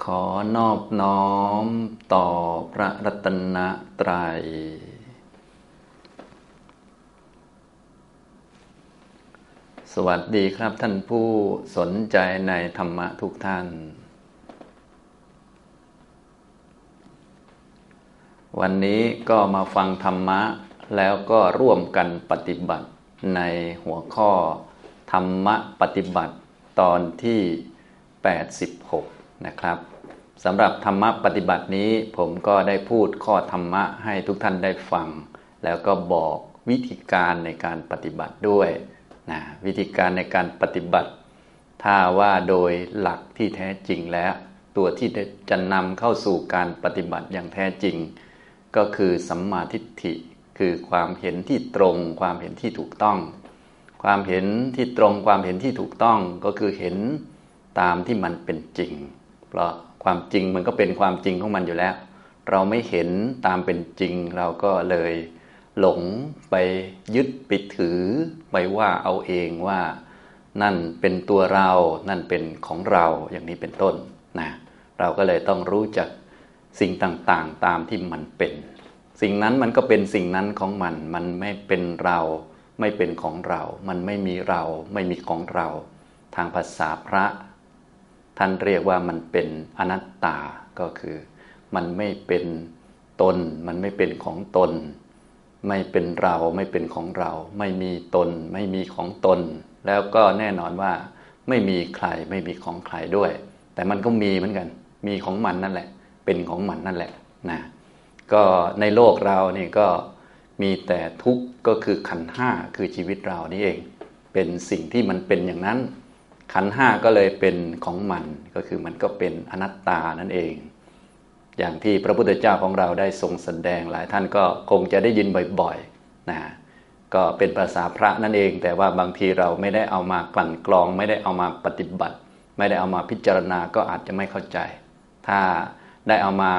ขอนอบน้อมต่อพระรัตนตรัย สวัสดีครับท่านผู้สนใจในธรรมะทุกท่าน วันนี้ก็มาฟังธรรมะแล้วก็ร่วมกันปฏิบัติในหัวข้อธรรมะปฏิบัติตอนที่ 86 นะครับสำหรับธรรมะปฏิบัตินี้ผมก็ได้พูดข้อธรรมะให้ทุกท่านได้ฟัง แล้วก็บอกวิธีการในการปฏิบัติด้วยนะวิธีการในการปฏิบัติ ถ้าว่าโดยหลักที่แท้จริงแล้ว ตัวที่จะนำเข้าสู่การปฏิบัติอย่างแท้จริง ก็คือสัมมาทิฏฐิ คือความเห็นที่ตรง ความเห็นที่ถูกต้อง ความเห็นที่ตรงความเห็นที่ถูกต้องก็คือเห็นตามที่มันเป็นจริง เพราะความจริงมันก็เป็นความจริงของมันอยู่แล้ว เราไม่เห็นตามเป็นจริงเราก็เลยหลงไปยึดไปถือไปว่าเอาเองว่า นั่นเป็นตัวเรา นั่นเป็นของเราอย่างนี้เป็นต้นนะเราก็เลยต้องรู้จักสิ่งต่างๆ ตามที่มันเป็น สิ่งนั้นมันก็เป็นสิ่งนั้นของมัน มันไม่เป็นเรา ไม่เป็นของเรา มันไม่มีเรา ไม่มีของเรา ทางภาษาพระ ท่านเรียกว่ามันเป็นอนัตตาก็คือมันไม่เป็นตน มันไม่เป็นของตน ไม่เป็นเราไม่เป็นของเรา ไม่มีตน ไม่มีของตน แล้วก็แน่นอนว่าไม่มีใครไม่มีของใครด้วย แต่มันก็มีเหมือนกัน มีของมันนั่นแหละ เป็นของมันนั่นแหละนะก็ในโลกเรานี่ก็มีแต่ทุกข์ก็คือขันห้าคือชีวิตเรานี่เอง เป็นสิ่งที่มันเป็นอย่างนั้น ขันห้าก็เลยเป็นของมันก็คือมันก็เป็นอนัตตานั่นเอง อย่างที่พระพุทธเจ้าของเราได้ทรงแสดงหลายท่านก็คงจะได้ยินบ่อยๆนะก็เป็นภาษาพระนั่นเอง แต่ว่าบางทีเราไม่ได้เอามากลั่นกรอง ไม่ได้เอามาปฏิบัติ ไม่ได้เอามาพิจารณาก็อาจจะไม่เข้าใจ ถ้าได้เอามา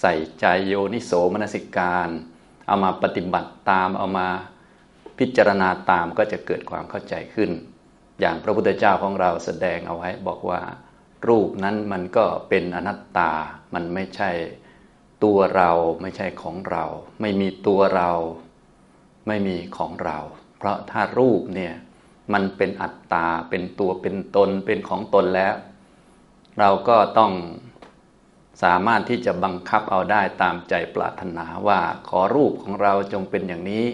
ใส่ใจโยนิโสมนสิการ เอามาปฏิบัติตามเอามาพิจารณาตามก็จะเกิดความเข้าใจขึ้น อย่างพระพุทธเจ้าของเราแสดงเอาไว้บอกว่า รูปนั้นมันก็เป็นอนัตตา มันไม่ใช่ตัวเราไม่ใช่ของเรา ไม่มีตัวเราไม่มีของเรา เพราะถ้ารูปเนี่ยมันเป็นอัตตา เป็นตัวเป็นตนเป็นของตนแล้ว เราก็ต้องสามารถที่จะบังคับเอาได้ตามใจปรารถนาว่าขอรูปของเราจงเป็นอย่างนี้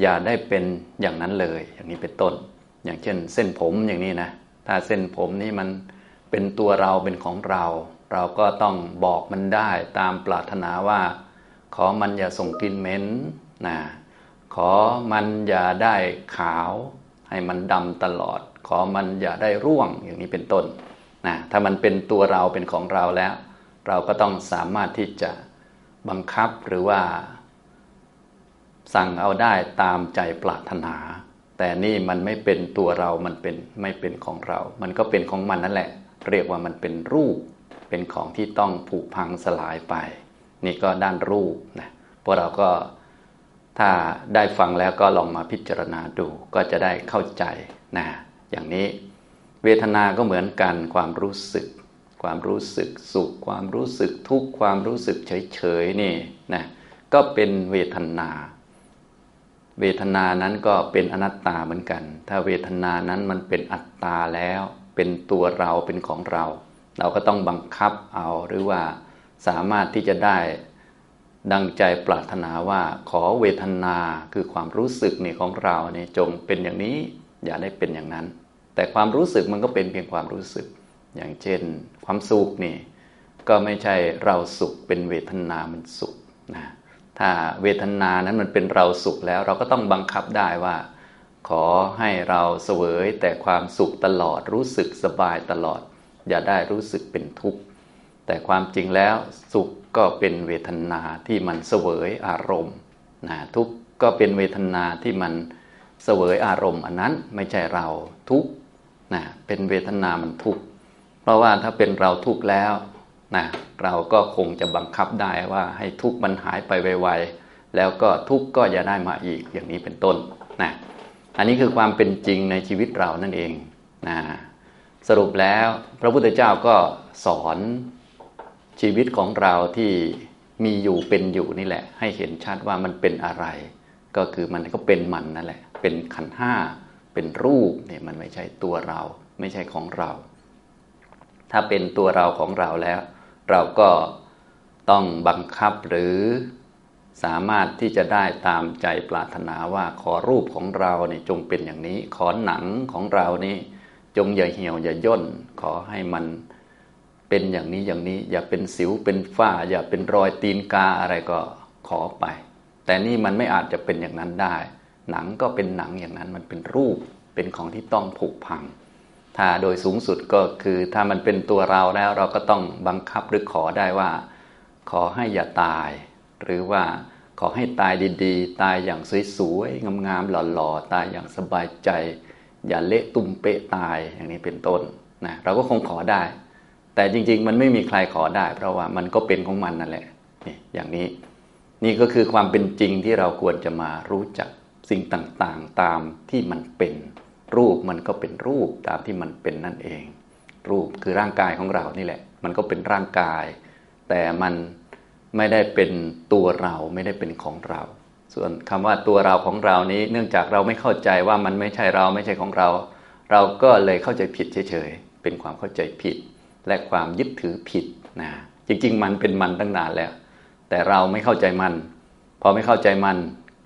อย่าได้เป็นอย่างนั้นเลย อย่างนี้เป็นต้น อย่างเช่น เส้นผมอย่างนี้นะ ถ้าเส้นผมนี่มันเป็นตัวเราเป็นของเรา เราก็ต้องบอกมันได้ตามปรารถนาว่า ขอมันอย่าส่งกลิ่นเหม็นนะขอมันอย่าได้ขาว ให้มันดำตลอด ขอมันอย่าได้ร่วงอย่างนี้เป็นต้นนะถ้ามันเป็นตัวเราเป็นของเราแล้ว เราก็ต้องสามารถที่จะบังคับหรือว่า สั่งเอาได้ตามใจปรารถนา แต่นี่มันไม่เป็นตัวเรามันเป็นไม่เป็นของเรา มันก็เป็นของมันนั่นแหละ เรียกว่ามันเป็นรูป เป็นของที่ต้องผุพังสลายไป นี่ก็ด้านรูปนะพวกเราก็ถ้าได้ฟังแล้วก็ลองมาพิจารณาดูก็จะได้เข้าใจนะอย่างนี้เวทนาก็เหมือนกันความรู้สึก ความรู้สึกสุข ความรู้สึกทุกข์ความรู้สึกเฉยๆนี่นะก็เป็นเวทนา เวทนานั้นก็เป็นอนัตตาเหมือนกัน ถ้าเวทนานั้นมันเป็นอัตตาแล้ว เป็นตัวเราเป็นของเรา เราก็ต้องบังคับเอาหรือว่าสามารถที่จะได้ดังใจปรารถนาว่าขอเวทนาคือความรู้สึกนี่ของเราเนี่ยจงเป็นอย่างนี้อย่าได้เป็นอย่างนั้น แต่ความรู้สึกมันก็เป็นเพียงความรู้สึก อย่างเช่น ความสุขนี่ก็ไม่ใช่เราสุขเป็นเวทนามันสุขนะ ถ้าเวทนานั้นมันเป็นเราสุขแล้ว เราก็ต้องบังคับได้ว่า ขอให้เราเสวยแต่ความสุขตลอดรู้สึกสบายตลอด อย่าได้รู้สึกเป็นทุกข์แต่ความจริงแล้วสุขก็เป็นเวทนาที่มันเสวยอารมณ์นะทุกข์ก็เป็นเวทนาที่มันเสวยอารมณ์อันนั้นไม่ใช่เราทุกข์นะเป็นเวทนามันทุกข์เพราะว่าถ้าเป็นเราทุกข์แล้ว นะเราก็คงจะบังคับได้ว่าให้ทุกข์มันหายไปไวๆแล้วก็ทุกข์ก็อย่าได้มาอีกอย่างนี้เป็นต้นนะอันนี้คือความเป็นจริงในชีวิตเรานั่นเองนะสรุปแล้วพระพุทธเจ้าก็สอนชีวิตของเราที่มีอยู่เป็นอยู่นี่แหละ ให้เห็นชัดว่ามันเป็นอะไร ก็คือมันก็เป็นมันนั่นแหละ เป็นขันห้าเป็นรูปเนี่ยมันไม่ใช่ตัวเรา ไม่ใช่ของเรา ถ้าเป็นตัวเราของเราแล้ว เราก็ต้องบังคับหรือสามารถที่จะได้ตามใจปรารถนาว่าขอรูปของเราเนี่ยจงเป็นอย่างนี้ ขอหนังของเรานี่จงอย่าเหี่ยวอย่าย่น ขอให้มันเป็นอย่างนี้อย่างนี้ อย่าเป็นสิวเป็นฝ้า อย่าเป็นรอยตีนกาอะไรก็ขอไป แต่นี่มันไม่อาจจะเป็นอย่างนั้นได้ หนังก็เป็นหนังอย่างนั้นมันเป็นรูปเป็นของที่ต้องผุพัง ถ้าโดยสูงสุดก็คือถ้ามันเป็นตัวเราแล้วเราก็ต้องบังคับหรือขอได้ว่า ขอให้อย่าตาย หรือว่าขอให้ตายดีๆ ตายอย่างสวยๆงามๆหล่อๆ ตายอย่างสบายใจ อย่าเละตุ้มเปะตายอย่างนี้เป็นต้นนะเราก็คงขอได้ แต่จริงๆ มันไม่มีใครขอได้ เพราะว่ามันก็เป็นของมันนั่นแหละนี่อย่างนี้ นี่ก็คือความเป็นจริงที่เราควรจะมารู้จักสิ่งต่างๆ ตามที่มันเป็น รูปมันก็เป็นรูปตามที่มันเป็นนั่นเอง รูปคือร่างกายของเรานี่แหละ มันก็เป็นร่างกาย แต่มันไม่ได้เป็นตัวเราไม่ได้เป็นของเรา ส่วนคำว่าตัวเราของเรานี้ เนื่องจากเราไม่เข้าใจว่ามันไม่ใช่เราไม่ใช่ของเรา เราก็เลยเข้าใจผิดเฉยๆเป็นความเข้าใจผิด และความยึดถือผิดนะจริงๆ มันเป็นมันตั้งนานแล้ว แต่เราไม่เข้าใจมัน พอไม่เข้าใจมัน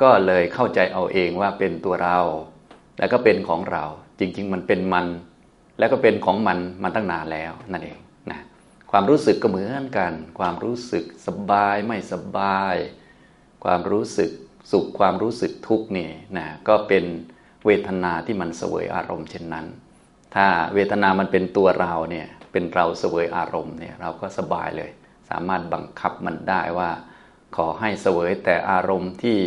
ก็เลยเข้าใจเอาเองว่าเป็นตัวเรา แล้วก็เป็นของเรา จริง ๆ มันเป็นมัน แล้วก็เป็นของมันมันตั้งนานแล้วนั่นเองนะความรู้สึกก็เหมือนกัน ความรู้สึกสบายไม่สบาย ความรู้สึกสุขความรู้สึกทุกข์นี่นะก็เป็นเวทนาที่มันเสวยอารมณ์เช่นนั้น ถ้าเวทนามันเป็นตัวเราเนี่ยเป็นเราเสวยอารมณ์เนี่ยเราก็สบายเลย สามารถบังคับมันได้ว่า ขอให้เสวยแต่อารมณ์ที่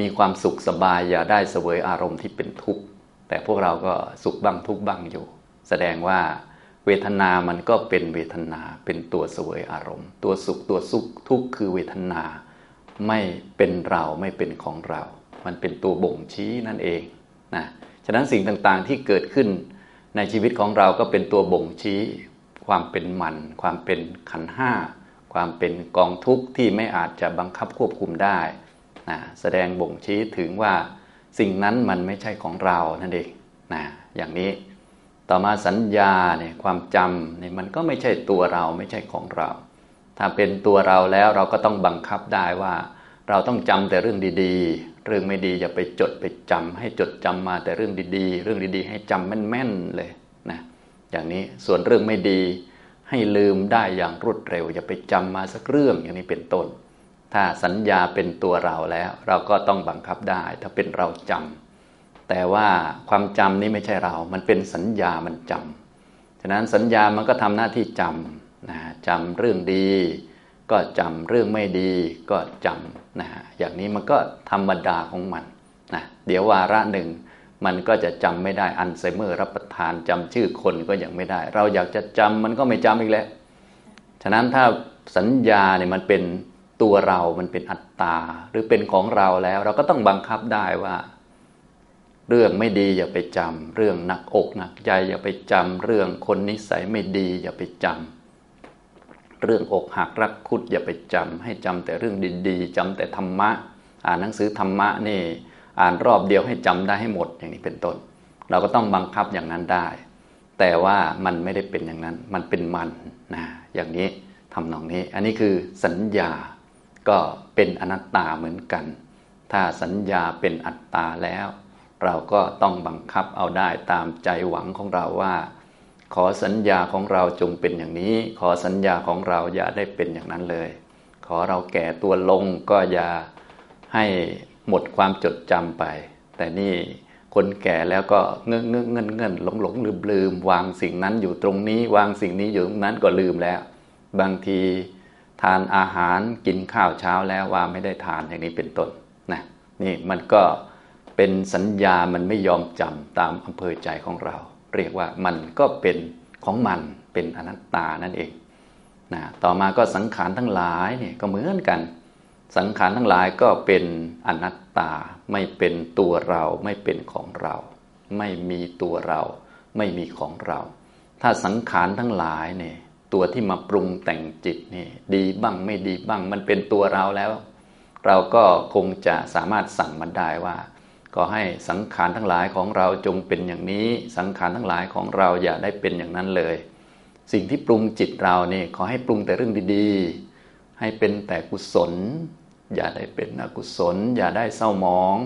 มีความสุขสบายอย่าได้เสวยอารมณ์ที่เป็นทุกข์ แต่พวกเราก็สุขบ้างทุกข์บ้างอยู่ แสดงว่าเวทนามันก็เป็นเวทนาเป็นตัวเสวยอารมณ์ ตัวสุขตัวสุขทุกข์คือเวทนา ไม่เป็นเราไม่เป็นของเรา มันเป็นตัวบ่งชี้นั่นเองนะฉะนั้นสิ่งต่างๆที่เกิดขึ้นในชีวิตของเราก็เป็นตัวบ่งชี้ ความเป็นมัน ความเป็นขันห้า ความเป็นกองทุกข์ที่ไม่อาจจะบังคับควบคุมได้ นะแสดงบ่งชี้ถึงว่าสิ่งนั้นมันไม่ใช่ของเรานั่นเองนะอย่างนี้ต่อมาสัญญาเนี่ยความจำเนี่ยมันก็ไม่ใช่ตัวเราไม่ใช่ของเรา ถ้าเป็นตัวเราแล้วเราก็ต้องบังคับได้ว่า เราต้องจำแต่เรื่องดีๆ เรื่องไม่ดีอย่าไปจดไปจำให้จดจำมาแต่เรื่องดีๆ เรื่องดีๆ ให้จำแม่นๆเลยนะอย่างนี้ส่วนเรื่องไม่ดี ให้ลืมได้อย่างรวดเร็ว อย่าไปจำมาสักเรื่องอย่างนี้เป็นต้น ถ้าสัญญาเป็นตัวเราแล้ว เราก็ต้องบังคับได้ ถ้าเป็นเราจำแต่ว่าความจำนี้ไม่ใช่เรา มันเป็นสัญญามันจำฉะนั้นสัญญามันก็ทำหน้าที่จำนะจำเรื่องดี ก็จำเรื่องไม่ดีก็จำนะอย่างนี้มันก็ธรรมดาของมันนะเดี๋ยววาระหนึ่งมันก็จะจำไม่ได้อัลไซเมอร์รับประทานจำชื่อคนก็ยังไม่ได้ เราอยากจะจำมันก็ไม่จำอีกแล้ว ฉะนั้นถ้าสัญญาเนี่ยมันเป็น ตัวเรามันเป็นอัตตา หรือเป็นของเราแล้ว เราก็ต้องบังคับได้ว่า เรื่องไม่ดีอย่าไปจำเรื่องหนักอกหนักใจอย่าไปจำเรื่องคนนิสัยไม่ดีอย่าไปจำเรื่องอกหักรักคุดอย่าไปจำให้จำแต่เรื่องดีๆจำแต่ธรรมะ อ่านหนังสือธรรมะนี่ อ่านรอบเดียวให้จำได้ให้หมดอย่างนี้เป็นต้น เราก็ต้องบังคับอย่างนั้นได้ แต่ว่ามันไม่ได้เป็นอย่างนั้น มันเป็นมันนะอย่างนี้ทำนองนี้ อันนี้คือสัญญา ก็เป็นอนัตตาเหมือนกัน ถ้าสัญญาเป็นอัตตาแล้ว เราก็ต้องบังคับเอาได้ตามใจหวังของเราว่า ขอสัญญาของเราจงเป็นอย่างนี้ ขอสัญญาของเราอย่าได้เป็นอย่างนั้นเลย ขอเราแก่ตัวลงก็อย่าให้หมดความจดจำไป แต่นี่คนแก่แล้วก็เงื่อนเงื่อนเงื่อนเงื่อนหลงหลงลืมลืมวางสิ่งนั้นอยู่ตรงนี้ วางสิ่งนี้อยู่ตรงนั้นก็ลืมแล้ว บางที ทานอาหารกินข้าวเช้าแล้วว่าไม่ได้ทานอย่างนี้เป็นต้นนะนี่มันก็เป็นสัญญามันไม่ยอมจำตามอำเภอใจของเรา เรียกว่ามันก็เป็นของมันเป็นอนัตตานั่นเองนะต่อมาก็สังขารทั้งหลายเนี่ยก็เหมือนกัน สังขารทั้งหลายก็เป็นอนัตตาไม่เป็นตัวเราไม่เป็นของเรา ไม่มีตัวเรา ไม่มีของเรา ถ้าสังขารทั้งหลายเนี่ย ตัวที่มาปรุงแต่งจิตนี่ดีบ้างไม่ดีบ้าง มันเป็นตัวเราแล้ว เราก็คงจะสามารถสั่งมันได้ว่า ก็ให้สังขารทั้งหลายของเราจงเป็นอย่างนี้ สังขารทั้งหลายของเราอย่าได้เป็นอย่างนั้นเลย สิ่งที่ปรุงจิตเรานี่ขอให้ปรุงแต่เรื่องดีๆ ให้เป็นแต่กุศล อย่าได้เป็นอกุศล อย่าได้เศร้าหมอง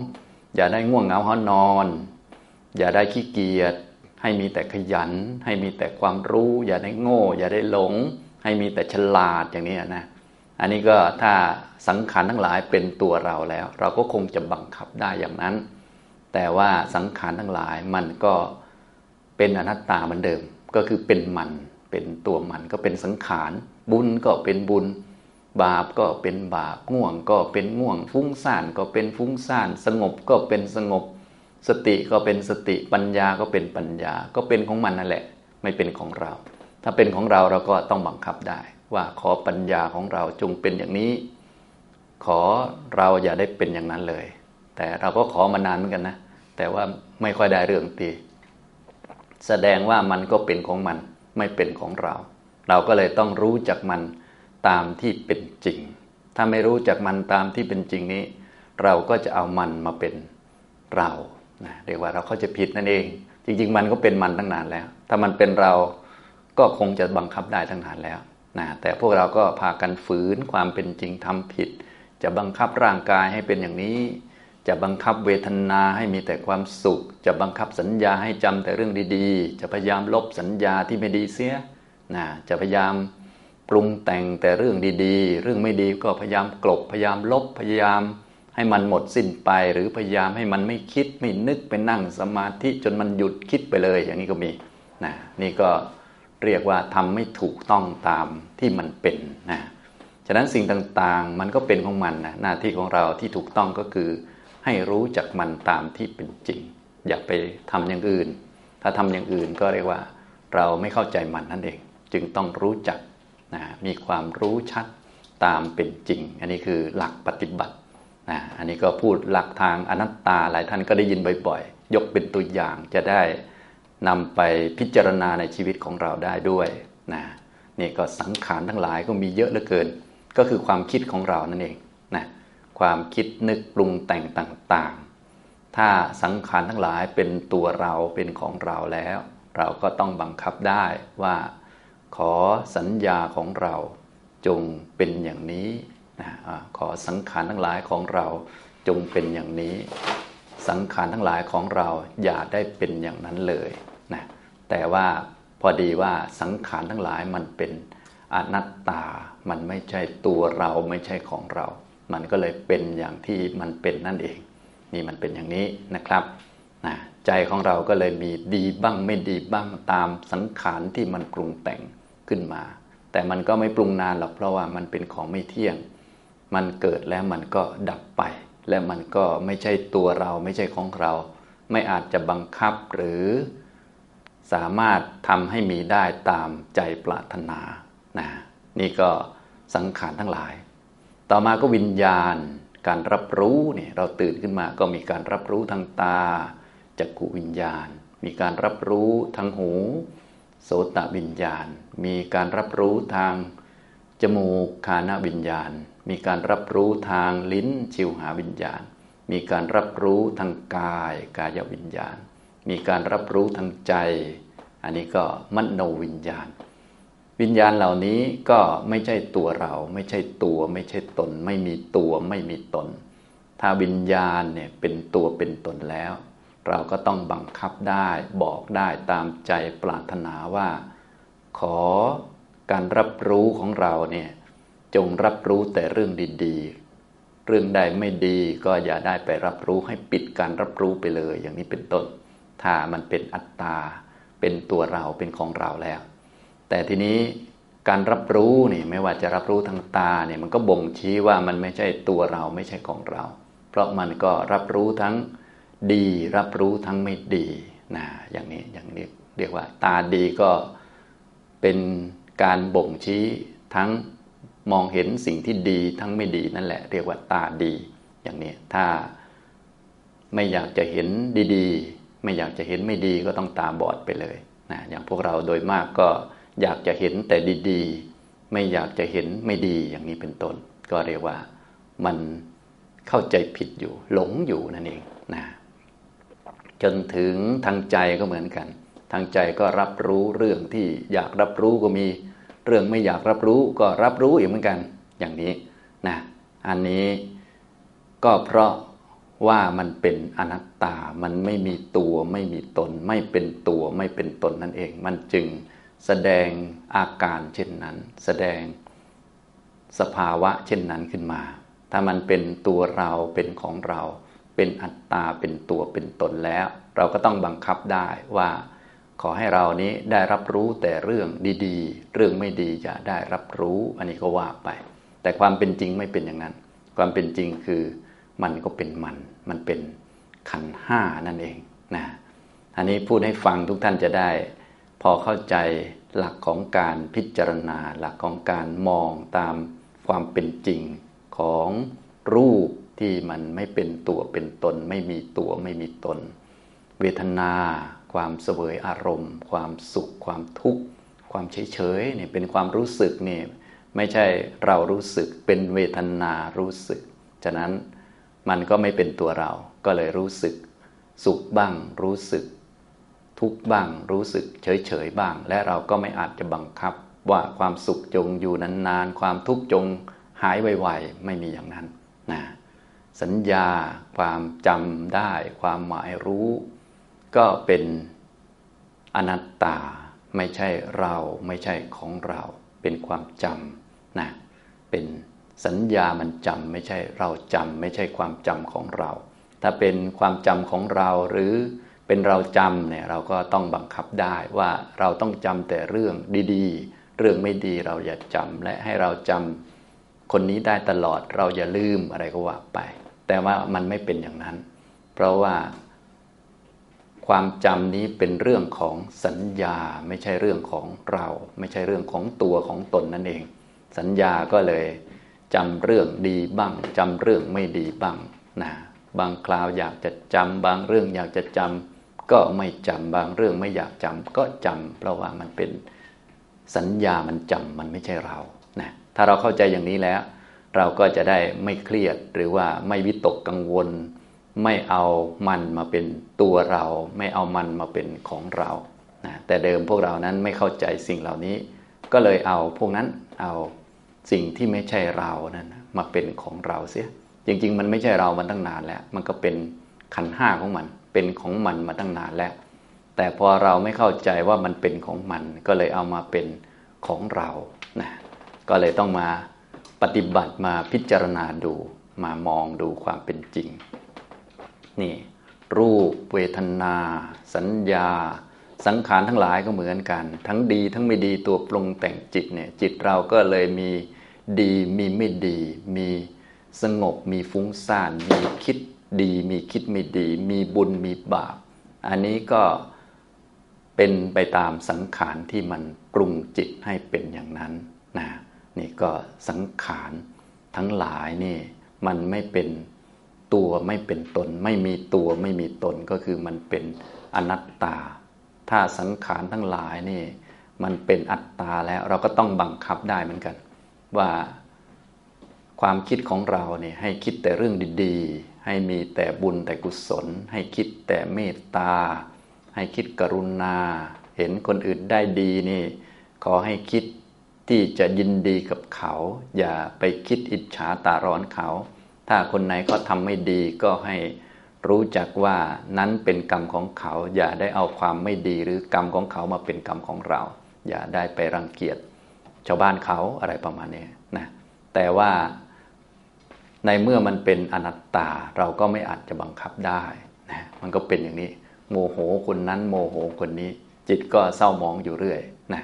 อย่าได้ง่วงเหงาห้อนอน อย่าได้ขี้เกียจ ให้มีแต่ขยัน ให้มีแต่ความรู้ อย่าได้โง่ อย่าได้หลง ให้มีแต่ฉลาดอย่างนี้นะอันนี้ก็ถ้าสังขารทั้งหลายเป็นตัวเราแล้ว เราก็คงจะบังคับได้อย่างนั้น แต่ว่าสังขารทั้งหลายมันก็เป็นอนัตตาเหมือนเดิม ก็คือเป็นมันเป็นตัวมันก็เป็นสังขารบุญก็เป็นบุญ บาปก็เป็นบาปง่วงก็เป็นง่วง ฟุ้งซ่านก็เป็นฟุ้งซ่าน สงบก็เป็นสงบ สติก็เป็นสติปัญญาก็เป็นปัญญาก็เป็นของมันนั่นแหละ ไม่เป็นของเรา ถ้าเป็นของเราเราก็ต้องบังคับได้ ว่าขอปัญญาของเราจงเป็นอย่างนี้ ขอเราอย่าได้เป็นอย่างนั้นเลย แต่เราก็ขอมานานเหมือนกันนะ แต่ว่าไม่ค่อยได้เรื่องตีแสดงว่ามันก็เป็นของมันไม่เป็นของเรา เราก็เลยต้องรู้จักมันตามที่เป็นจริง ถ้าไม่รู้จักมันตามที่เป็นจริงนี้ เราก็จะเอามันมาเป็นเรา นะเรียกว่าเราเข้าใจผิดนั่นเอง จริง ๆ มันก็เป็นมันตั้งนานแล้ว ถ้ามันเป็นเราก็คงจะบังคับได้ตั้งนานแล้วนะแต่พวกเราก็พากันฝืนความเป็นจริงทำผิด จะบังคับร่างกายให้เป็นอย่างนี้ จะบังคับเวทนาให้มีแต่ความสุข จะบังคับสัญญาให้จำแต่เรื่องดีๆ จะพยายามลบสัญญาที่ไม่ดีเสียนะจะพยายามปรุงแต่งแต่เรื่องดีๆ เรื่องไม่ดีก็พยายามกลบพยายามลบพยายาม ให้มันหมดสิ้นไปหรือพยายามให้มันไม่คิดไม่นึกไปนั่งสมาธิจนมันหยุดคิดไปเลย อย่างนี้ก็มีนะนี่ก็เรียกว่าทำไม่ถูกต้องตามที่มันเป็นนะฉะนั้นสิ่งต่างๆ มันก็เป็นของมันนะหน้าที่ของเราที่ถูกต้องก็คือ ให้รู้จักมันตามที่เป็นจริง อย่าไปทำอย่างอื่น ถ้าทำอย่างอื่นก็เรียกว่า เราไม่เข้าใจมันนั่นเอง จึงต้องรู้จักนะมีความรู้ชัดตามเป็นจริง อันนี้คือหลักปฏิบัติ นะอันนี้ก็พูดหลักทางอนัตตาหลายท่านก็ได้ยินบ่อยๆ ยกเป็นตัวอย่างจะได้นำไปพิจารณาในชีวิตของเราได้ด้วยนะนี่ก็สังขารทั้งหลายก็มีเยอะเหลือเกิน ก็คือความคิดของเรานั่นเองนะความคิดนึกปรุงแต่งต่างๆ ถ้าสังขารทั้งหลายเป็นตัวเราเป็นของเราแล้ว เราก็ต้องบังคับได้ว่า ขอสัญญาของเราจงเป็นอย่างนี้ นะขอสังขารทั้งหลายของเราจงเป็นอย่างนี้ สังขารทั้งหลายของเราอย่าได้เป็นอย่างนั้นเลยนะแต่ว่าพอดีว่าสังขารทั้งหลายมันเป็นอนัตตา มันไม่ใช่ตัวเราไม่ใช่ของเรา มันก็เลยเป็นอย่างที่มันเป็นนั่นเอง นี่มันเป็นอย่างนี้นะครับนะใจของเราก็เลยมีดีบ้างไม่ดีบ้างตามสังขารที่มันปรุงแต่งขึ้นมา แต่มันก็ไม่ปรุงนานหรอกเพราะว่ามันเป็นของไม่เที่ยง มันเกิดแล้วมันก็ดับไป และมันก็ไม่ใช่ตัวเราไม่ใช่ของเรา ไม่อาจจะบังคับหรือสามารถทำให้มีได้ตามใจปรารถนานะนี่ก็สังขารทั้งหลาย ต่อมาก็วิญญาณ การรับรู้เนี่ยเราตื่นขึ้นมาก็มีการรับรู้ทางตาจักขุวิญญาณ มีการรับรู้ทางหู โสตวิญญาณ มีการรับรู้ทาง จมูกคานวิญญาณ มีการรับรู้ทางลิ้นชิวหาวิญญาณ มีการรับรู้ทางกายกายวิญญาณ มีการรับรู้ทางใจ อันนี้ก็มโนวิญญาณ วิญญาณเหล่านี้ก็ไม่ใช่ตัวเรา ไม่ใช่ตัว ไม่ใช่ตน ไม่มีตัวไม่มีตน ถ้าวิญญาณเนี่ยเป็นตัวเป็นตนแล้ว เราก็ต้องบังคับได้บอกได้ตามใจปรารถนาว่า ขอ การรับรู้ของเราเนี่ยจงรับรู้แต่เรื่องดีๆ เรื่องใดไม่ดีก็อย่าได้ไปรับรู้ให้ปิดการรับรู้ไปเลย อย่างนี้เป็นต้น ถ้ามันเป็นอัตตา เป็นตัวเราเป็นของเราแล้ว แต่ทีนี้การรับรู้นี่ไม่ว่าจะรับรู้ทางตาเนี่ยมันก็บ่งชี้ว่ามันไม่ใช่ตัวเราไม่ใช่ของเรา เพราะมันก็รับรู้ทั้งดี รับรู้ทั้งไม่ดีนะอย่างนี้อย่างนี้เรียกว่า ตาดีก็เป็น การบ่งชี้ทั้งมองเห็นสิ่งที่ดีทั้งไม่ดีนั่นแหละ เรียกว่าตาดี อย่างนี้ถ้าไม่อยากจะเห็นดีๆ ไม่อยากจะเห็นไม่ดีก็ต้องตาบอดไปเลยนะอย่างพวกเราโดยมากก็อยากจะเห็นแต่ดีๆ ไม่อยากจะเห็นไม่ดีอย่างนี้เป็นต้น ก็เรียกว่ามันเข้าใจผิดอยู่ หลงอยู่นั่นเองนะจนถึงทางใจก็เหมือนกัน ทางใจก็รับรู้เรื่องที่อยากรับรู้ก็มี เรื่องไม่อยากรับรู้ก็รับรู้อีกเหมือนกันอย่างนี้นะอันนี้ก็เพราะว่ามันเป็นอนัตตา มันไม่มีตัวไม่มีตน ไม่เป็นตัวไม่เป็นตนนั่นเอง มันจึงแสดงอาการเช่นนั้น แสดงสภาวะเช่นนั้นขึ้นมา ถ้ามันเป็นตัวเราเป็นของเรา เป็นอัตตาเป็นตัวเป็นตนแล้ว เราก็ต้องบังคับได้ว่า ขอให้เรานี้ได้รับรู้แต่เรื่องดีๆ เรื่องไม่ดีจะได้รับรู้ อันนี้ก็ว่าไป แต่ความเป็นจริงไม่เป็นอย่างนั้น ความเป็นจริงคือมันก็เป็นมัน มันเป็นขันห้านั่นเองนะอันนี้พูดให้ฟังทุกท่านจะได้ พอเข้าใจหลักของการพิจารณา หลักของการมองตามความเป็นจริงของรูปที่มันไม่เป็นตัวเป็นตน ไม่มีตัวไม่มีตน เวทนา ความเสวยอารมณ์ ความสุข ความทุกข์ ความเฉยเฉยเนี่ยเป็นความรู้สึกเนี่ยไม่ใช่เรารู้สึกเป็นเวทนารู้สึก ฉะนั้นมันก็ไม่เป็นตัวเรา ก็เลยรู้สึกสุขบ้าง รู้สึก ทุกบ้าง รู้สึกเฉยๆบ้าง และเราก็ไม่อาจจะบังคับว่าความสุขจงอยู่นานๆ ความทุกข์จงหายไวๆ ไม่มีอย่างนั้นนะสัญญา ความจำได้ ความหมายรู้ ก็เป็นอนัตตาไม่ใช่เราไม่ใช่ของเรา เป็นความจำนะเป็นสัญญามันจำไม่ใช่เราจำไม่ใช่ความจำของเรา ถ้าเป็นความจำของเราหรือเป็นเราจำเนี่ยเราก็ต้องบังคับได้ว่าเราต้องจำแต่เรื่องดีๆ เรื่องไม่ดีเราอย่าจำและให้เราจำคนนี้ได้ตลอดเราอย่าลืมอะไรก็ว่าไป แต่ว่ามันไม่เป็นอย่างนั้น เพราะว่า ความจำนี้เป็นเรื่องของสัญญาไม่ใช่เรื่องของเรา ไม่ใช่เรื่องของตัวของตนนั่นเอง สัญญาก็เลยจำเรื่องดีบ้างจำเรื่องไม่ดีบ้างนะบางคราวอยากจะจำบางเรื่องอยากจะจำก็ไม่จำบางเรื่องไม่อยากจำก็จำเพราะว่ามันเป็นสัญญามันจำมันไม่ใช่เรานะถ้าเราเข้าใจอย่างนี้แล้ว เราก็จะได้ไม่เครียดหรือว่าไม่วิตกกังวล ไม่เอามันมาเป็นตัวเรา ไม่เอามันมาเป็นของเรานะแต่เดิมพวกเรานั้นไม่เข้าใจสิ่งเหล่านี้ ก็เลยเอาพวกนั้นเอาสิ่งที่ไม่ใช่เรานั้นมาเป็นของเราเสีย จริง ๆ มันไม่ใช่เรามันตั้งนานแล้ว มันก็เป็นขันห้าของมัน เป็นของมันมาตั้งนานแล้ว แต่พอเราไม่เข้าใจว่ามันเป็นของมัน ก็เลยเอามาเป็นของเรานะก็เลยต้องมาปฏิบัติมาพิจารณาดู มามองดูความเป็นจริง นี่ รูปเวทนา สัญญา สังขารทั้งหลายก็เหมือนกัน ทั้งดีทั้งไม่ดีตัวปรุงแต่งจิตเนี่ยจิตเราก็เลยมีดีมีไม่ดี มีสงบมีฟุ้งซ่าน มีคิดดีมีคิดไม่ดี มีบุญมีบาป อันนี้ก็เป็นไปตามสังขารที่มันปรุงจิตให้เป็นอย่างนั้นนะนี่ก็สังขารทั้งหลายนี่มันไม่เป็น ตัวไม่เป็นตน ไม่มีตัวไม่มีตนก็คือมันเป็นอนัตตา ถ้าสังขารทั้งหลายนี่ มันเป็นอัตตาแล้วเราก็ต้องบังคับได้เหมือนกัน ว่าความคิดของเราเนี่ยให้คิดแต่เรื่องดีๆ ให้มีแต่บุญแต่กุศล ให้คิดแต่เมตตา ให้คิดกรุณา เห็นคนอื่นได้ดีนี่ ขอให้คิดที่จะยินดีกับเขา อย่าไปคิดอิจฉาตาร้อนเขา ถ้าคนไหนเขาทำไม่ดีก็ให้รู้จักว่านั้นเป็นกรรมของเขา อย่าได้เอาความไม่ดีหรือกรรมของเขามาเป็นกรรมของเรา อย่าได้ไปรังเกียจชาวบ้านเขาอะไรประมาณนี้นะแต่ว่าในเมื่อมันเป็นอนัตตาเราก็ไม่อาจจะบังคับได้นะมันก็เป็นอย่างนี้ โมโหคนนั้นโมโหคนนี้ จิตก็เศร้ามองอยู่เรื่อยนะ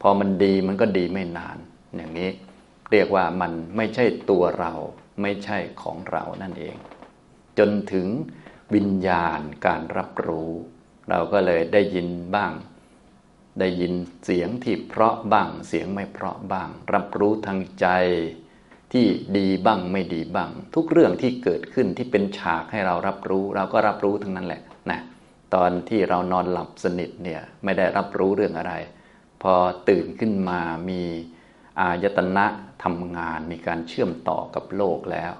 พอมันดีมันก็ดีไม่นาน อย่างนี้ เรียกว่ามันไม่ใช่ตัวเรา ไม่ใช่ของเรานั่นเอง จนถึงวิญญาณการรับรู้ เราก็เลยได้ยินบ้าง ได้ยินเสียงที่เพราะบ้าง เสียงไม่เพราะบ้าง รับรู้ทางใจที่ดีบ้างไม่ดีบ้าง ทุกเรื่องที่เกิดขึ้นที่เป็นฉากให้เรารับรู้ เราก็รับรู้ทั้งนั้นแหละนะตอนที่เรานอนหลับสนิทเนี่ยไม่ได้รับรู้เรื่องอะไร พอตื่นขึ้นมามี อายตนะทำงานมีการเชื่อมต่อกับโลกแล้ว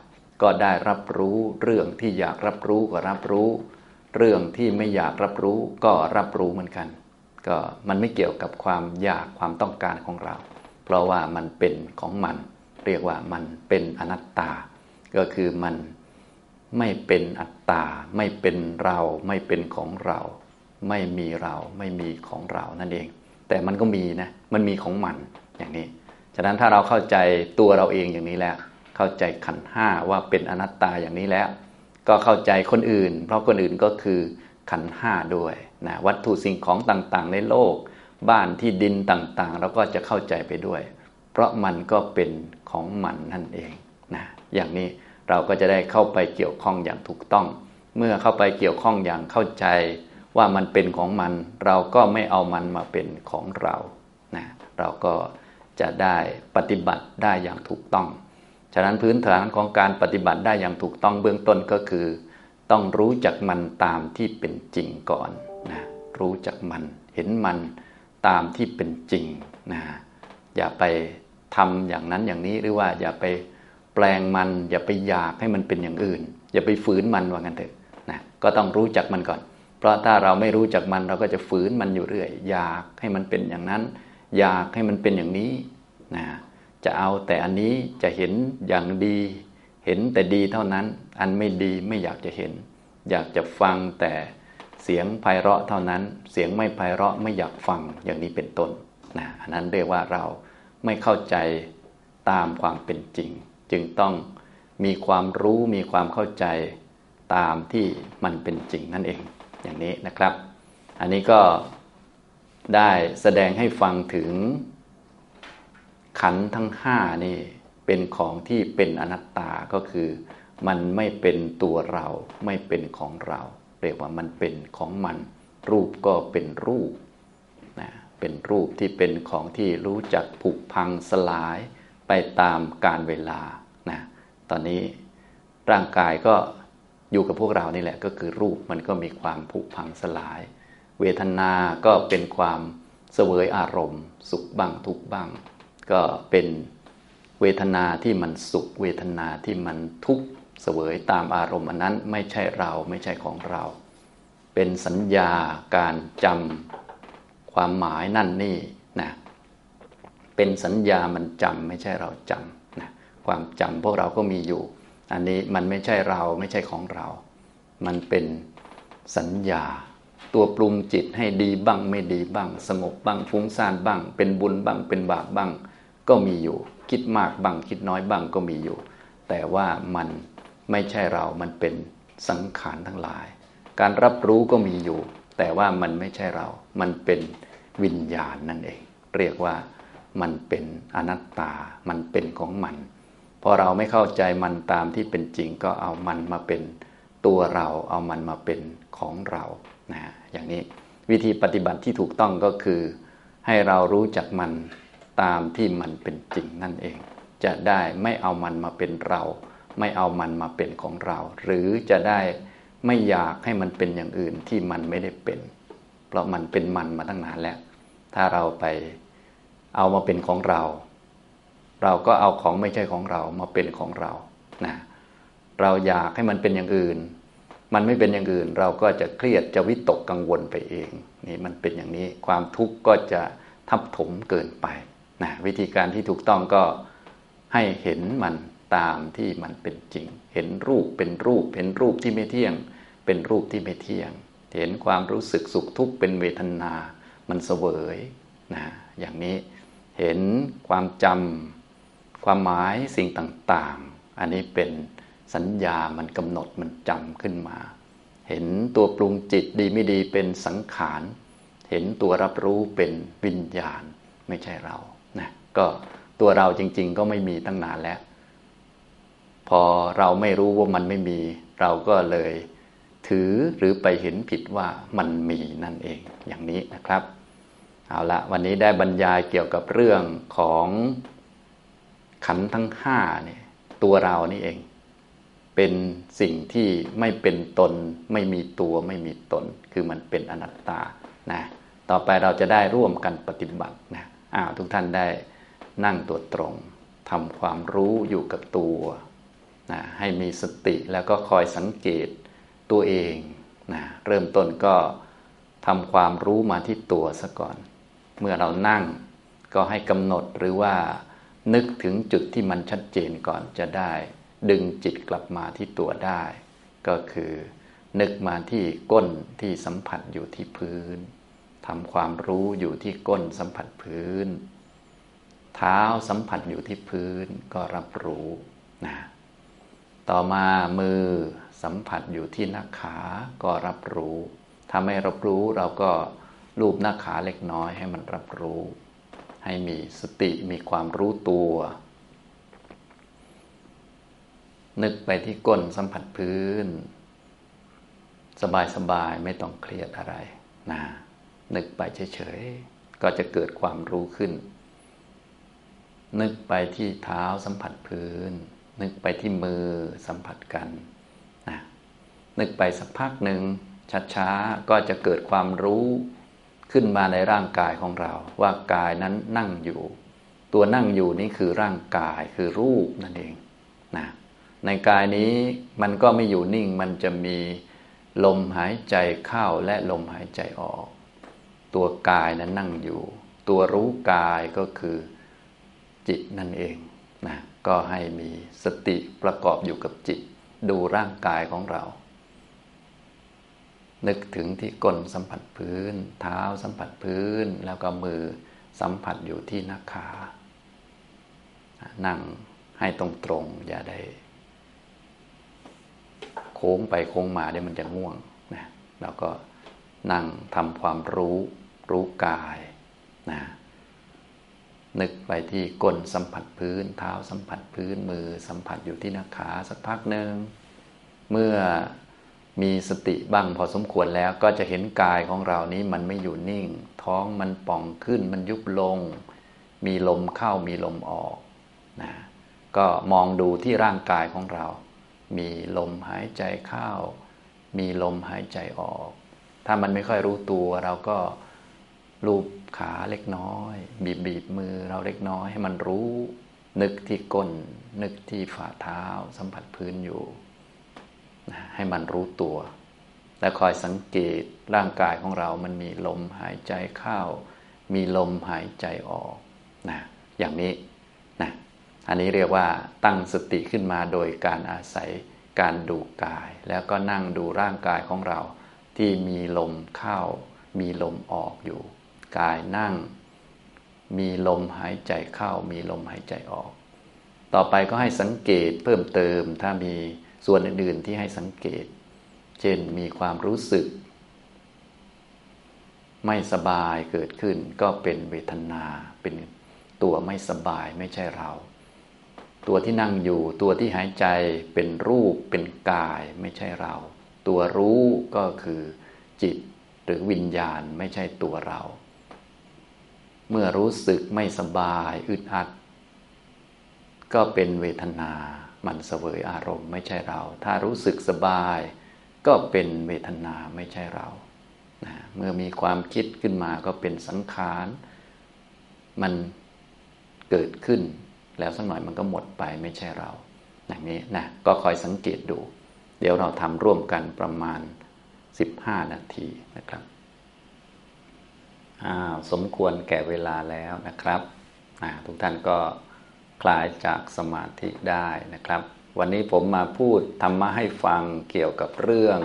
ก็ได้รับรู้เรื่องที่อยากรับรู้ก็รับรู้ เรื่องที่ไม่อยากรับรู้ก็รับรู้เหมือนกัน ก็มันไม่เกี่ยวกับความอยากความต้องการของเรา เพราะว่ามันเป็นของมัน เรียกว่ามันเป็นอนัตตา ก็คือมันไม่เป็นอัตตา ไม่เป็นเราไม่เป็นของเรา ไม่มีเราไม่มีของเรานั่นเอง แต่มันก็มีนะมันมีของมันอย่างนี้ ฉะนั้นถ้าเราเข้าใจตัวเราเองอย่างนี้แล้ว เข้าใจขันห้าว่าเป็นอนัตตาอย่างนี้แล้ว ก็เข้าใจคนอื่น เพราะคนอื่นก็คือขันห้าด้วยนะวัตถุสิ่งของต่างๆ ในโลก บ้านที่ดินต่างๆ เราก็จะเข้าใจไปด้วย เพราะมันก็เป็นของมันนั่นเองนะอย่างนี้เราก็จะได้เข้าไปเกี่ยวข้องอย่างถูกต้อง เมื่อเข้าไปเกี่ยวข้องอย่างเข้าใจว่ามันเป็นของมัน เราก็ไม่เอามันมาเป็นของเรานะเราก็ จะได้ปฏิบัติได้อย่างถูกต้อง ฉะนั้นพื้นฐานของการปฏิบัติได้อย่างถูกต้องเบื้องต้นก็คือ ต้องรู้จักมันตามที่เป็นจริงก่อนนะรู้จักมันเห็นมันตามที่เป็นจริงนะอย่าไปทำอย่างนั้นอย่างนี้หรือว่าอย่าไปแปลงมันอย่าไปอยากให้มันเป็นอย่างอื่น อย่าไปฝืนมันว่างั้นเถอะนะก็ต้องรู้จักมันก่อน เพราะถ้าเราไม่รู้จักมันเราก็จะฝืนมันอยู่เรื่อย อยากให้มันเป็นอย่างนั้น อยากให้มันเป็นอย่างนี้นะจะเอาแต่อันนี้จะเห็นอย่างดี เห็นแต่ดีเท่านั้น อันไม่ดีไม่อยากจะเห็น อยากจะฟังแต่เสียงไพเราะเท่านั้น เสียงไม่ไพเราะไม่อยากฟังอย่างนี้เป็นต้นนะอันนั้นเรียกว่าเราไม่เข้าใจตามความเป็นจริง จึงต้องมีความรู้มีความเข้าใจตามที่มันเป็นจริงนั่นเองอย่างนี้นะครับ อันนี้ก็ ได้แสดงให้ฟังถึง ขันทั้งห้านี่เป็นของที่เป็นอนัตตาก็คือมันไม่เป็นตัวเราไม่เป็นของเรา เรียกว่ามันเป็นของมัน รูปก็เป็นรูปนะเป็นรูปที่เป็นของที่รู้จักผุพังสลายไปตามการเวลานะตอนนี้ร่างกายก็อยู่กับพวกเรานี่แหละก็คือรูปมันก็มีความผุพังสลาย เวทนาก็เป็นความเสวยอารมณ์ สุขบ้างทุกบ้าง ก็เป็นเวทนาที่มันสุข เวทนาที่มันทุกข์เสวยตามอารมณ์อันนั้นไม่ใช่เราไม่ใช่ของเรา เป็นสัญญาการจำความหมายนั่นนี่นะเป็นสัญญามันจำไม่ใช่เราจำนะความจำพวกเราก็มีอยู่ อันนี้มันไม่ใช่เราไม่ใช่ของเรา มันเป็นสัญญา ตัวปรุงจิตให้ดีบ้างไม่ดีบ้าง สงบบ้างฟุ้งซ่านบ้าง เป็นบุญบ้างเป็นบาปบ้าง ก็มีอยู่ คิดมากบ้างคิดน้อยบ้างก็มีอยู่ แต่ว่ามันไม่ใช่เรามันเป็นสังขารทั้งหลาย การรับรู้ก็มีอยู่ แต่ว่ามันไม่ใช่เรา มันเป็นวิญญาณนั่นเอง เรียกว่ามันเป็นอนัตตา มันเป็นของมัน พอเราไม่เข้าใจมันตามที่เป็นจริงก็เอามันมาเป็น ตัวเราเอามันมาเป็นของเรานะอย่างนี้วิธีปฏิบัติที่ถูกต้องก็คือ ให้เรารู้จักมันตามที่มันเป็นจริงนั่นเอง จะได้ไม่เอามันมาเป็นเรา ไม่เอามันมาเป็นของเรา หรือจะได้ไม่อยากให้มันเป็นอย่างอื่นที่มันไม่ได้เป็น เพราะมันเป็นมันมาตั้งนานแล้ว ถ้าเราไปเอามาเป็นของเรา เราก็เอาของไม่ใช่ของเรามาเป็นของเรานะเราอยากให้มันเป็นอย่างอื่น มันไม่เป็นอย่างอื่น เราก็จะเครียดจะวิตกกังวลไปเองนี่มันเป็นอย่างนี้ความทุกข์ก็จะทับถมเกินไปนะวิธีการที่ถูกต้องก็ให้เห็นมันตามที่มันเป็นจริง เห็นรูปเป็นรูป เห็นรูปที่ไม่เที่ยง เป็นรูปที่ไม่เที่ยง เห็นความรู้สึกสุขทุกข์เป็นเวทนา มันเสวยนะอย่างนี้เห็นความจำความหมายสิ่งต่างๆ อันนี้เป็น สัญญามันกำหนดมันจำขึ้นมา เห็นตัวปรุงจิตดีไม่ดีเป็นสังขาร เห็นตัวรับรู้เป็นวิญญาณไม่ใช่เรานะก็ตัวเราจริง ๆ ก็ไม่มีตั้งนานแล้ว พอเราไม่รู้ว่ามันไม่มี เราก็เลยถือหรือไปเห็นผิดว่ามันมีนั่นเองอย่างนี้นะครับ เอาละวันนี้ได้บรรยายเกี่ยวกับเรื่องของขันทั้งห้าเนี่ยตัวเรานี่เอง เป็นสิ่งที่ไม่เป็นตน ไม่มีตัวไม่มีตน คือมันเป็นอนัตตานะต่อไปเราจะได้ร่วมกันปฏิบัตินะอ้าวทุกท่านได้นั่งตัวตรงทำความรู้อยู่กับตัวนะให้มีสติแล้วก็คอยสังเกตตัวเองนะเริ่มต้นก็ทำความรู้มาที่ตัวซะก่อน เมื่อเรานั่งก็ให้กำหนดหรือว่านึกถึงจุดที่มันชัดเจนก่อนจะได้ ดึงจิตกลับมาที่ตัวได้ ก็คือ นึกมาที่ก้นที่สัมผัสอยู่ที่พื้นทำความรู้อยู่ที่ก้นสัมผัสพื้น เท้าสัมผัสอยู่ที่พื้นก็รับรู้นะต่อมามือสัมผัสอยู่ที่หน้าขาก็รับรู้ถ้าไม่รับรู้เราก็รูปหน้าขาเล็กน้อยให้มันรับรู้ ให้มีสติมีความรู้ตัว นึกไปที่ก้นสัมผัสพื้น สบายๆไม่ต้องเครียดอะไรนะนึกไปเฉยๆ ก็จะเกิดความรู้ขึ้น นึกไปที่เท้าสัมผัสพื้น นึกไปที่มือสัมผัสกันนะนึกไปสักพักหนึ่งช้าๆ ก็จะเกิดความรู้ขึ้นมาในร่างกายของเรา ว่ากายนั้นนั่งอยู่ ตัวนั่งอยู่นี่คือร่างกายคือรูปนั่นเองนะ ในกายนี้มันก็ไม่อยู่นิ่ง มันจะมีลมหายใจเข้าและลมหายใจออก ตัวกายนั้นนั่งอยู่ ตัวรู้กายก็คือจิตนั่นเองนะก็ให้มีสติประกอบอยู่กับจิต ดูร่างกายของเรา นึกถึงที่ก้นสัมผัสพื้น เท้าสัมผัสพื้น แล้วก็มือสัมผัสอยู่ที่หน้าขา นั่งให้ตรงตรงอย่าได้ ค้งไปโค้งมาเดี๋ยวมันจะง่วงนะแล้วก็นั่งทำความรู้รู้กายนะนึกไปที่ก้นสัมผัสพื้น เท้าสัมผัสพื้นมือสัมผัสอยู่ที่หน้าขาสักพักหนึ่งเมื่อมีสติบ้างพอสมควรแล้วก็จะเห็นกายของเรานี้มันไม่อยู่นิ่ง ท้องมันป่องขึ้นมันยุบลง มีลมเข้ามีลมออกนะก็มองดูที่ร่างกายของเรา มีลมหายใจเข้า มีลมหายใจออก ถ้ามันไม่ค่อยรู้ตัว เราก็ลูบขาเล็กน้อย บีบบีบมือเราเล็กน้อยให้มันรู้ นึกที่ก้น นึกที่ฝ่าเท้า สัมผัสพื้นอยู่ ให้มันรู้ตัว และคอยสังเกตร่างกายของเรามันมีลมหายใจเข้า มีลมหายใจออกนะอย่างนี้นะ อันนี้เรียกว่าตั้งสติขึ้นมาโดยการอาศัยการดูกาย แล้วก็นั่งดูร่างกายของเรา ที่มีลมเข้า มีลมออกอยู่ กายนั่ง มีลมหายใจเข้า มีลมหายใจออก ต่อไปก็ให้สังเกตเพิ่มเติมถ้ามีส่วนอื่นๆที่ให้สังเกต เช่นมีความรู้สึก ไม่สบายเกิดขึ้นก็เป็นเวทนาเป็นตัวไม่สบายไม่ใช่เรา ตัวที่นั่งอยู่ ตัวที่หายใจเป็นรูปเป็นกายไม่ใช่เรา ตัวรู้ก็คือจิตหรือวิญญาณไม่ใช่ตัวเรา เมื่อรู้สึกไม่สบายอึดอัด ก็เป็นเวทนา มันเสวยอารมณ์ไม่ใช่เรา ถ้ารู้สึกสบาย ก็เป็นเวทนาไม่ใช่เรานะเมื่อมีความคิดขึ้นมาก็เป็นสังขาร มันเกิดขึ้น แล้วสักหน่อยมันก็หมดไปไม่ใช่เราอย่างนี้นะก็คอยสังเกตดู เดี๋ยวเราทำร่วมกันประมาณ 15 นาทีนะครับสมควรแก่เวลาแล้วนะครับทุกท่านก็คลายจากสมาธิได้นะครับ วันนี้ผมมาพูดธรรมะให้ฟังเกี่ยวกับเรื่อง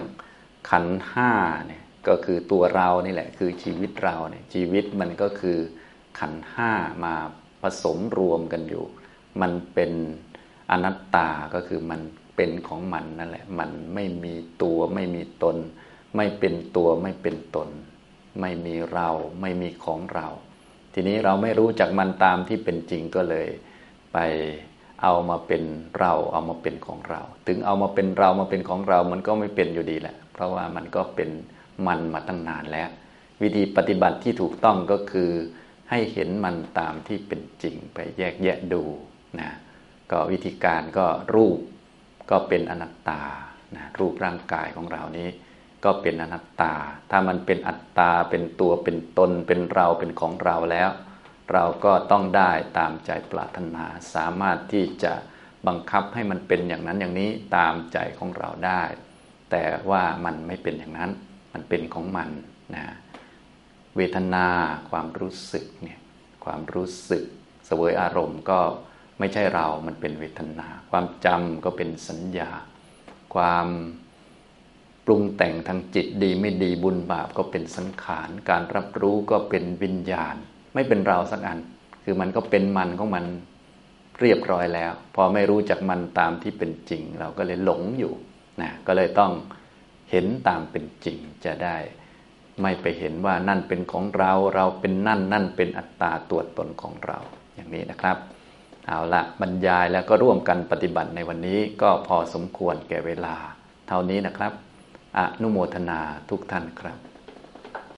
ขันห้าเนี่ยก็คือตัวเรานี่แหละคือชีวิตเราเนี่ยชีวิตมันก็คือขันห้ามาผสมรวมกันอยู่ มันเป็นอนัตตาก็คือมันเป็นของมันนั่นแหละ มันไม่มีตัวไม่มีตน ไม่เป็นตัวไม่เป็นตน ไม่มีเราไม่มีของเรา ทีนี้เราไม่รู้จักมันตามที่เป็นจริงก็เลย ไปเอามาเป็นเราเอามาเป็นของเรา ถึงเอามาเป็นเรามาเป็นของเรา มันก็ไม่เป็นอยู่ดีแหละ เพราะว่ามันก็เป็นมันมาตั้งนานแล้ว วิธีปฏิบัติที่ถูกต้องก็คือ ให้เห็นมันตามที่เป็นจริงไปแยกแยะดู นะก็วิธีการก็รูปก็เป็นอนัตตานะรูปร่างกายของเรานี้ ก็เป็นอนัตตา ถ้ามันเป็นอัตตาเป็นตัวเป็นตนเป็นเราเป็นของเราแล้ว เราก็ต้องได้ตามใจปรารถนาสามารถที่จะบังคับให้มันเป็นอย่างนั้นอย่างนี้ตามใจของเราได้ แต่ว่ามันไม่เป็นอย่างนั้น มันเป็นของมันนะเวทนาความรู้สึกเนี่ยความรู้สึกเสวยอารมณ์ก็ ไม่ใช่เรา มันเป็นเวทนา ความจำก็เป็นสัญญา ความปรุงแต่งทางจิตดีไม่ดีบุญบาปก็เป็นสังขาร การรับรู้ก็เป็นวิญญาณ ไม่เป็นเราสักอัน คือมันก็เป็นมันของมันเรียบร้อยแล้ว พอไม่รู้จักมันตามที่เป็นจริง เราก็เลยหลงอยู่นะก็เลยต้องเห็นตามเป็นจริงจะได้ ไม่ไปเห็นว่านั่นเป็นของเรา เราเป็นนั่นนั่นเป็นอัตตาตัวตนของเราอย่างนี้นะครับ เอาละบรรยายแล้วก็ร่วมกันปฏิบัติในวันนี้ก็พอสมควรแก่เวลา เท่านี้นะครับ อนุโมทนาทุกท่านครับ